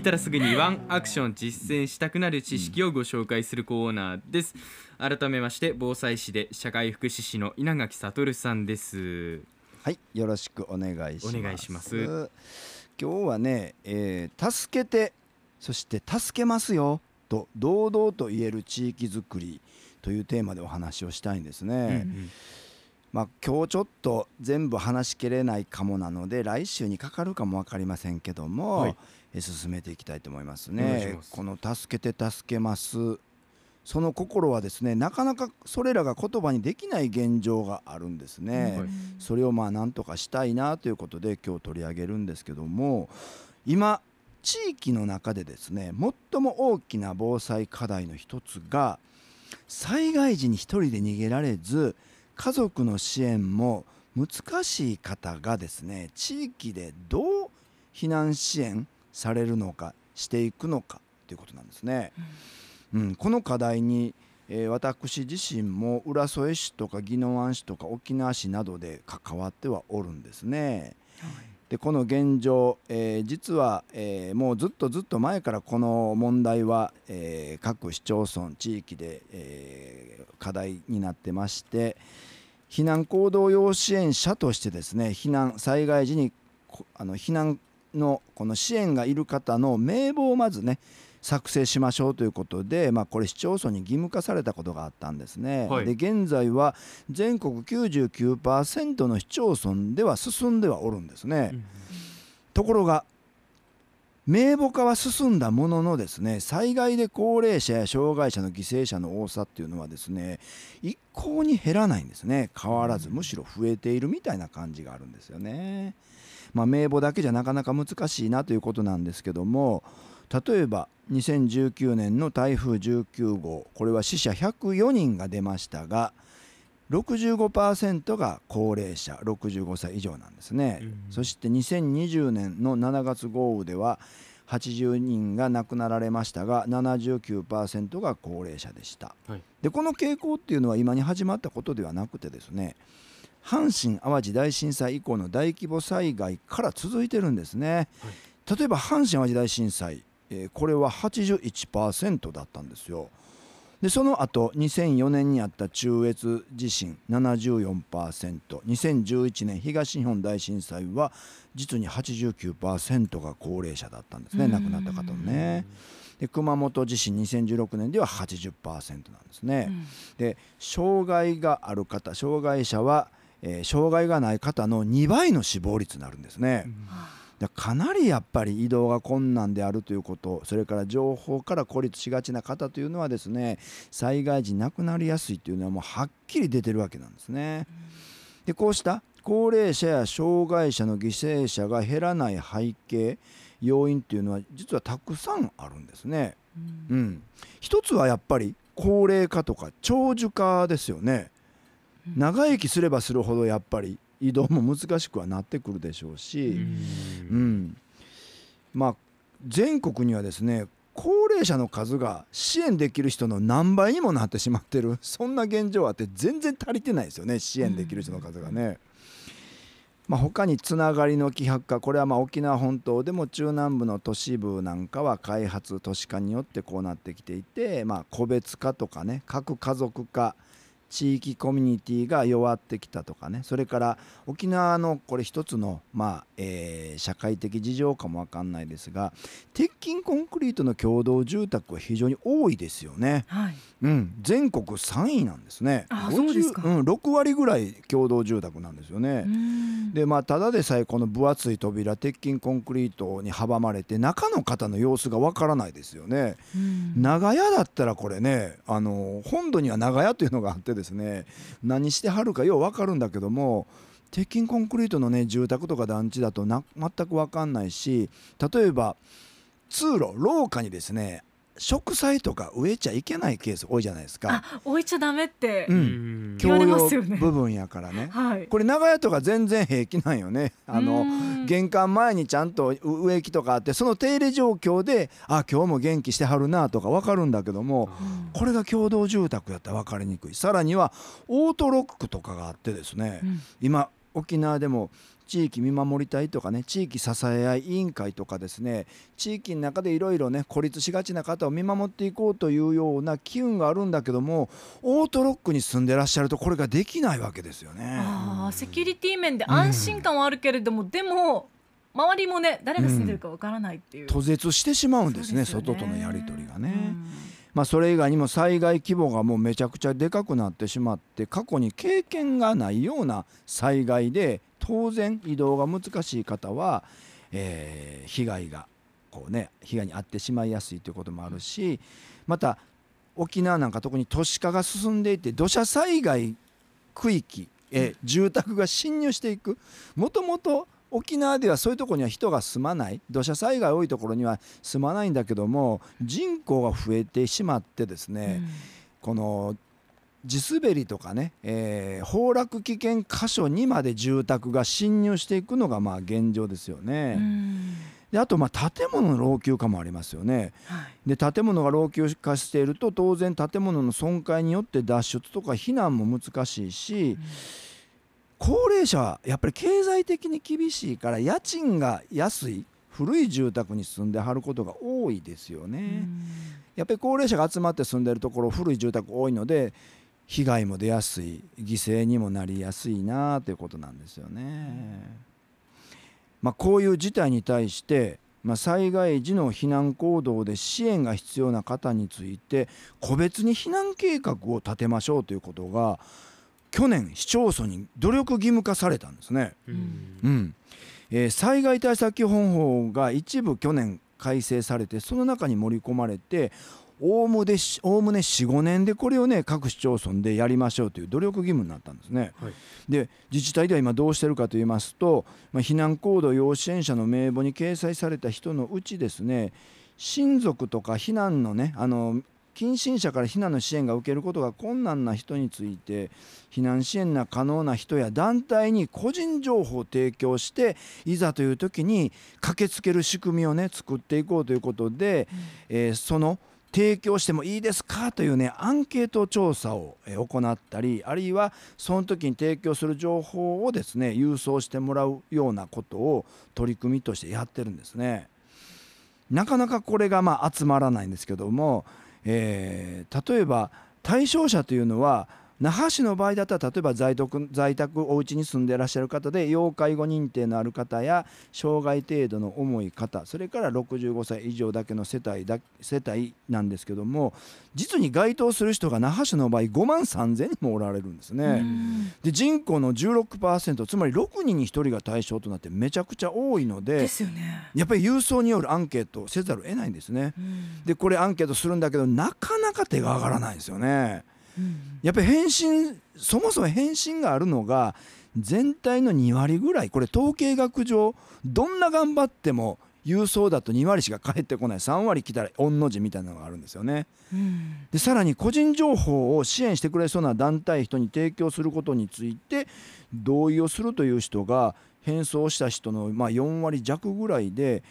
聞いたらすぐにワンアクション実践したくなる知識をご紹介するコーナーです。改めまして防災士で社会福祉士の稲垣悟さんです。はいよろしくお願いします。お願いします。今日はね、えー、助けてそして助けますよと堂々と言える地域づくりというテーマでお話をしたいんですね、うんうん。まあ、今日ちょっと全部話しきれないかもなので来週にかかるかも分かりませんけども、はい、え進めていきたいと思いますね。この「助けて助けます」その心はですねなかなかそれらが言葉にできない現状があるんですね。はい、それをまあなんとかしたいなということで今日取り上げるんですけども今地域の中でですね最も大きな防災課題の一つが災害時に一人で逃げられず家族の支援も難しい方がですね地域でどう避難支援されるのかしていくのかということなんですね。うん、うん、この課題に、えー、私自身も浦添市とか宜野湾市とか沖縄市などで関わってはおるんですね。はいでこの現状、えー、実は、えー、もうずっとずっと前からこの問題は、えー、各市町村地域で、え課題になってまして避難行動用支援者としてですね避難災害時にあの避難のこの支援がいる方の名簿をまずね作成しましょうということで、まあ、これ市町村に義務化されたことがあったんですね。はい、で現在は全国99%の市町村では進んではおるんですね。うん、ところが名簿化は進んだもののですね災害で高齢者や障害者の犠牲者の多さっていうのはですね一向に減らないんですね変わらずむしろ増えているみたいな感じがあるんですよね。まあ、名簿だけじゃなかなか難しいなということなんですけども例えば2019年の台風19号これは死者104人が出ましたが65%が高齢者65歳以上なんですね、うん、そして2020年の7月豪雨では80人が亡くなられましたが79%が高齢者でした、はい、でこの傾向っていうのは今に始まったことではなくてですね阪神・淡路大震災以降の大規模災害から続いてるんですね、はい、例えば阪神・淡路大震災、えー、これは81%だったんですよ。でその後2004年にあった中越地震 74%2011 年東日本大震災は実に89%が高齢者だったんですね亡くなった方のね。で熊本地震2016年では80%なんですね。うん、で障害がある方障害者は、えー、障害がない方の2倍の死亡率になるんですね。うんかなりやっぱり移動が困難であるということそれから情報から孤立しがちな方というのはですね災害時亡くなりやすいというのはもうはっきり出てるわけなんですね。でこうした高齢者や障害者の犠牲者が減らない背景要因っていうのは実はたくさんあるんですね。うん、うん、一つはやっぱり高齢化とか長寿化ですよね。長生きすればするほどやっぱり移動も難しくはなってくるでしょうし、うん、まあ全国にはですね高齢者の数が支援できる人の何倍にもなってしまってる。そんな現状あって全然足りてないですよね支援できる人の数がね。まあ、他につながりの希薄化これはま沖縄本島でも中南部の都市部なんかは開発都市化によってこうなってきていて、まあ、個別化とかね核家族化地域コミュニティが弱ってきたとかね。それから沖縄のこれ一つの、まあえー、社会的事情かも分かんないですが鉄筋コンクリートの共同住宅は非常に多いですよね、はい。うん、全国3位なんですね。あそうですか、うん、6割ぐらい共同住宅なんですよね。でまあただでさえこの分厚い扉鉄筋コンクリートに阻まれて中の方の様子がわからないですよね。長屋だったらこれねあの本土には長屋というのがあってですね。何してはるかよう分かるんだけども鉄筋コンクリートのね住宅とか団地だと全く分かんないし例えば通路廊下にですね植栽とか植えちゃいけないケース多いじゃないですか。置いちゃダメって言われますよね。部分やからね。はい、これ長屋とか全然平気なんよね。あの玄関前にちゃんと植木とかあってその手入れ状況であ今日も元気してはるなとか分かるんだけども、これが共同住宅やったら分かりにくい。さらにはオートロックとかがあってですね、うん、今沖縄でも地域見守り隊とかね地域支え合い委員会とかですね地域の中でいろいろね孤立しがちな方を見守っていこうというような機運があるんだけどもオートロックに住んでらっしゃるとこれができないわけですよね。あーセキュリティ面で安心感はあるけれども、でも周りもね誰が住んでるかわからないっていう、途絶してしまうんですねそうですよ外とのやり取りがね。うんまあ、それ以外にも災害規模がもうめちゃくちゃでかくなってしまって過去に経験がないような災害で当然移動が難しい方は、えー被害がこうね被害に遭ってしまいやすいということもあるしまた沖縄なんか特に都市化が進んでいて土砂災害区域へ住宅が侵入していくもともと沖縄ではそういうところには人が住まない。土砂災害多いところには住まないんだけども人口が増えてしまってですね、この地滑りとかね、えー崩落危険箇所にまで住宅が侵入していくのがまあ現状ですよね。うん。であとまあ建物の老朽化もありますよね。はい。で建物が老朽化していると当然建物の損壊によって脱出とか避難も難しいし、高齢者はやっぱり経済的に厳しいから家賃が安い古い住宅に住んではることが多いですよね。やっぱり高齢者が集まって住んでるところ古い住宅多いので被害も出やすい犠牲にもなりやすいなということなんですよね。まあ、こういう事態に対して、まあ、災害時の避難行動で支援が必要な方について個別に避難計画を立てましょうということが去年市町村に努力義務化されたんですね。うんうんえー災害対策基本法が一部去年改正されてその中に盛り込まれておおむねおおむね45年でこれをね各市町村でやりましょうという努力義務になったんですね。はいで自治体では今どうしてるかと言いますと、まあ、避難行動要支援者の名簿に掲載された人のうちですね親族とか避難のねあの近親者から避難の支援が受けることが困難な人について避難支援が可能な人や団体に個人情報を提供していざという時に駆けつける仕組みをね作っていこうということで、えーその提供してもいいですかというねアンケート調査をえー行ったりあるいはその時に提供する情報をですね郵送してもらうようなことを取り組みとしてやってるんですね。なかなかこれがまあ集まらないんですけども、えー例えば対象者というのは那覇市の場合だったら例えば在宅在宅お家に住んでいらっしゃる方で要介護認定のある方や障害程度の重い方それから65歳以上だけの世帯だ世帯なんですけども実に該当する人が那覇市の場合5万3000人もおられるんですね。うんで人口の16%つまり6人に1人が対象となってめちゃくちゃ多いのでですよね。やっぱり郵送によるアンケートをせざるを得ないんですね。うんでこれアンケートするんだけどなかなか手が上がらないんですよね。うん。やっぱり返信そもそも返信があるのが全体の2割ぐらい。これ統計学上どんな頑張っても郵送だと2割しか返ってこない。3割来たら御の字みたいなのがあるんですよね。うん。でさらに個人情報を支援してくれそうな団体人に提供することについて同意をするという人が返送した人のまあ4割弱ぐらいで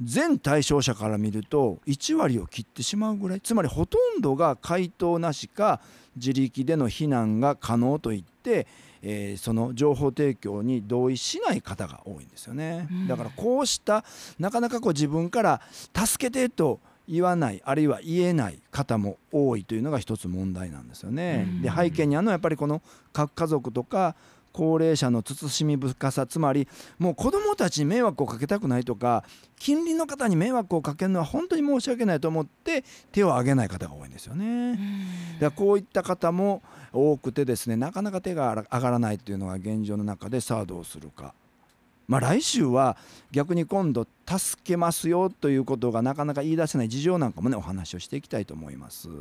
全対象者から見ると1割を切ってしまうぐらい。つまりほとんどが回答なしか自力での避難が可能といって、えーその情報提供に同意しない方が多いんですよね。うん。だからこうしたなかなかこう自分から助けてと言わないあるいは言えない方も多いというのが一つ問題なんですよね。うん。で背景にあるのはやっぱりこの核家族とか高齢者の慎み深さつまりもう子どもたちに迷惑をかけたくないとか近隣の方に迷惑をかけるのは本当に申し訳ないと思って手を挙げない方が多いんですよね。だこういった方も多くてですねなかなか手が上がらないというのが現状の中でさあどうするか。まあ、来週は逆に今度助けますよということがなかなか言い出せない事情なんかもねお話をしていきたいと思います。はい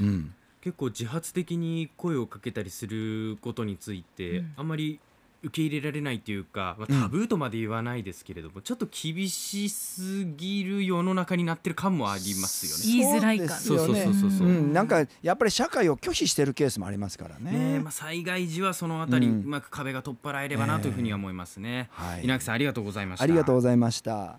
うんうん、結構自発的に声をかけたりすることについて、うんあんまり受け入れられないというか、まあ、うんタブーとまで言わないですけれども、ちょっと厳しすぎる世の中になってる感もありますよね。言いづらい感そうですよねそうそうそうそううん、なんかやっぱり社会を拒否してるケースもありますからね。ねえまあ、災害時はそのあたり、ううんまく壁が取っ払えればなというふうには思いますね。はい稲垣さんありがとうございました。ありがとうございました。